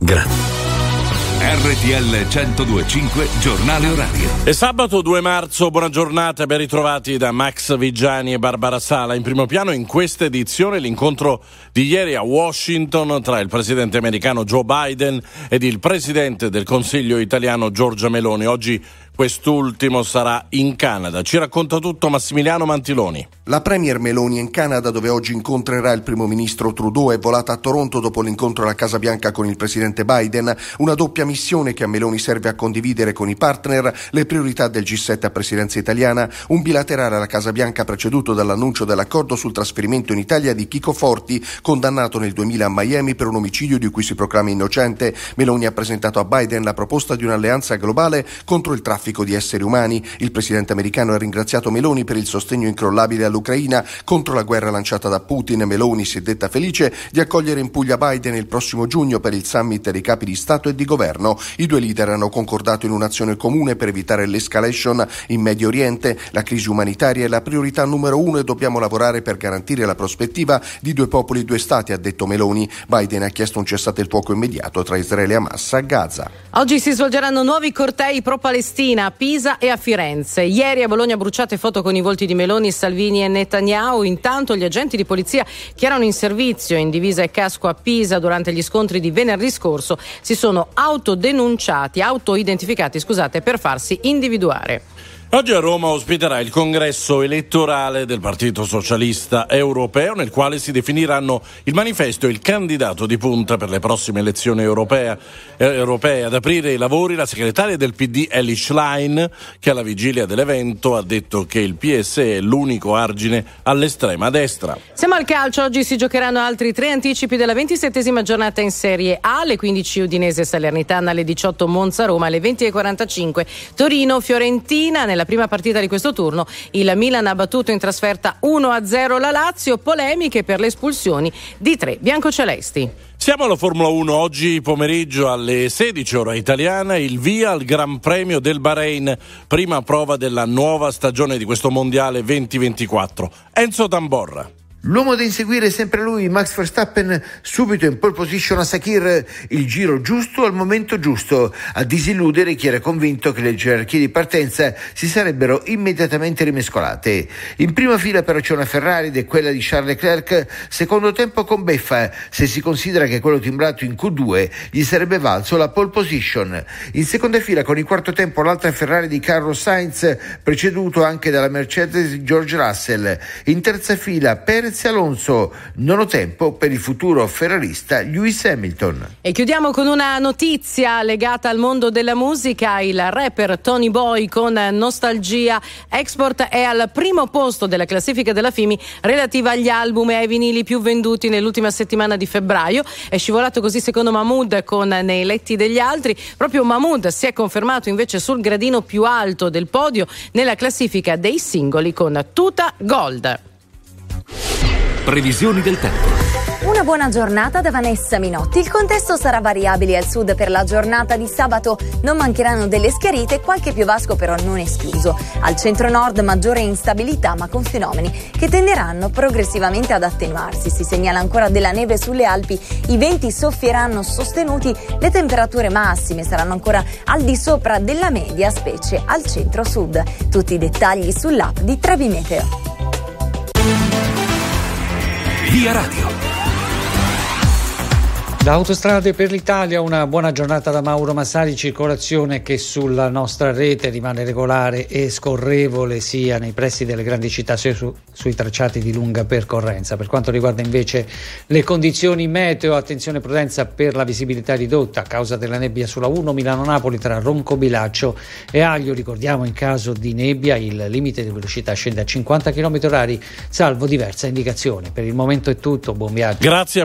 Grazie. RTL 1025 Giornale Orario. È sabato 2 marzo, buona giornata, ben ritrovati da Max Vigiani e Barbara Sala. In primo piano in questa edizione l'incontro di ieri a Washington tra il presidente americano Joe Biden ed il presidente del Consiglio italiano Giorgia Meloni. Oggi Quest'ultimo sarà in Canada. Ci racconta tutto Massimiliano Mantiloni. La Premier Meloni è in Canada dove oggi incontrerà il primo ministro Trudeau. È volata a Toronto dopo l'incontro alla Casa Bianca con il presidente Biden. Una doppia missione che a Meloni serve a condividere con i partner le priorità del G7 a presidenza italiana. Un bilaterale alla Casa Bianca preceduto dall'annuncio dell'accordo sul trasferimento in Italia di Chico Forti, condannato nel 2000 a Miami per un omicidio di cui si proclama innocente. Meloni ha presentato a Biden la proposta di un'alleanza globale contro il traffico traffico di esseri umani. Il presidente americano ha ringraziato Meloni per il sostegno incrollabile all'Ucraina contro la guerra lanciata da Putin. Meloni si è detta felice di accogliere in Puglia Biden il prossimo giugno per il summit dei capi di Stato e di governo. I due leader hanno concordato in un'azione comune per evitare l'escalation in Medio Oriente. La crisi umanitaria è la priorità numero uno e dobbiamo lavorare per garantire la prospettiva di due popoli e due stati, ha detto Meloni. Biden ha chiesto un cessate il fuoco immediato tra Israele e Hamas a Gaza. Oggi si svolgeranno nuovi cortei pro-Palestina a Pisa e a Firenze. Ieri a Bologna bruciate foto con i volti di Meloni, Salvini e Netanyahu. Intanto gli agenti di polizia che erano in servizio in divisa e casco a Pisa durante gli scontri di venerdì scorso si sono autodenunciati, autoidentificati, scusate, per farsi individuare. Oggi a Roma ospiterà il congresso elettorale del Partito Socialista Europeo nel quale si definiranno il manifesto e il candidato di punta per le prossime elezioni europee. europee. Ad aprire i lavori la segretaria del PD Ellie Schlein che alla vigilia dell'evento ha detto che il PS è l'unico argine all'estrema destra. Siamo al calcio, oggi si giocheranno altri tre anticipi della ventisettesima giornata in Serie A, alle 15 Udinese Salernitana, alle 18 Monza Roma, alle 20.45 Torino Fiorentina nella nella prima partita di questo turno il Milan ha battuto in trasferta 1-0 la Lazio, polemiche per le espulsioni di tre biancocelesti. Siamo alla Formula 1 oggi pomeriggio alle 16 ora italiana, il via al Gran Premio del Bahrain, prima prova della nuova stagione di questo mondiale 2024. Enzo Tamborra. L'uomo da inseguire è sempre lui, Max Verstappen, subito in pole position a Sakir, il giro giusto al momento giusto. A disilludere chi era convinto che le gerarchie di partenza si sarebbero immediatamente rimescolate. In prima fila però c'è una Ferrari ed è quella di Charles Leclerc, secondo tempo con beffa, se si considera che quello timbrato in Q2 gli sarebbe valso la pole position. In seconda fila con il quarto tempo l'altra Ferrari di Carlos Sainz, preceduto anche dalla Mercedes di George Russell. In terza fila Perez Perez Alonso, nono tempo per il futuro ferrarista Lewis Hamilton. E chiudiamo con una notizia legata al mondo della musica. Il rapper Tony Boy con Nostalgia Export è al primo posto della classifica della FIMI relativa agli album e ai vinili più venduti nell'ultima settimana di febbraio. È scivolato così secondo Mahmood con Nei letti degli altri. Proprio Mahmood si è confermato invece sul gradino più alto del podio nella classifica dei singoli con Tuta Gold. Previsioni del tempo. Una buona giornata da Vanessa Minotti. Il contesto sarà variabile al sud per la giornata di sabato. Non mancheranno delle schiarite e qualche piovasco però non escluso. Al centro-nord maggiore instabilità ma con fenomeni che tenderanno progressivamente ad attenuarsi. Si segnala ancora della neve sulle Alpi. I venti soffieranno sostenuti. Le temperature massime saranno ancora al di sopra della media, specie al centro-sud. Tutti i dettagli sull'app di Trebi Meteo. Via Radio. Da Autostrade per l'Italia una buona giornata da Mauro Massari, circolazione che sulla nostra rete rimane regolare e scorrevole sia nei pressi delle grandi città sia su, sui tracciati di lunga percorrenza. Per quanto riguarda invece le condizioni meteo, attenzione prudenza per la visibilità ridotta a causa della nebbia sulla 1 Milano-Napoli tra Ronco Bilaccio e Aglio. Ricordiamo in caso di nebbia il limite di velocità scende a 50 km h salvo diversa indicazione. Per il momento è tutto, buon viaggio. Grazie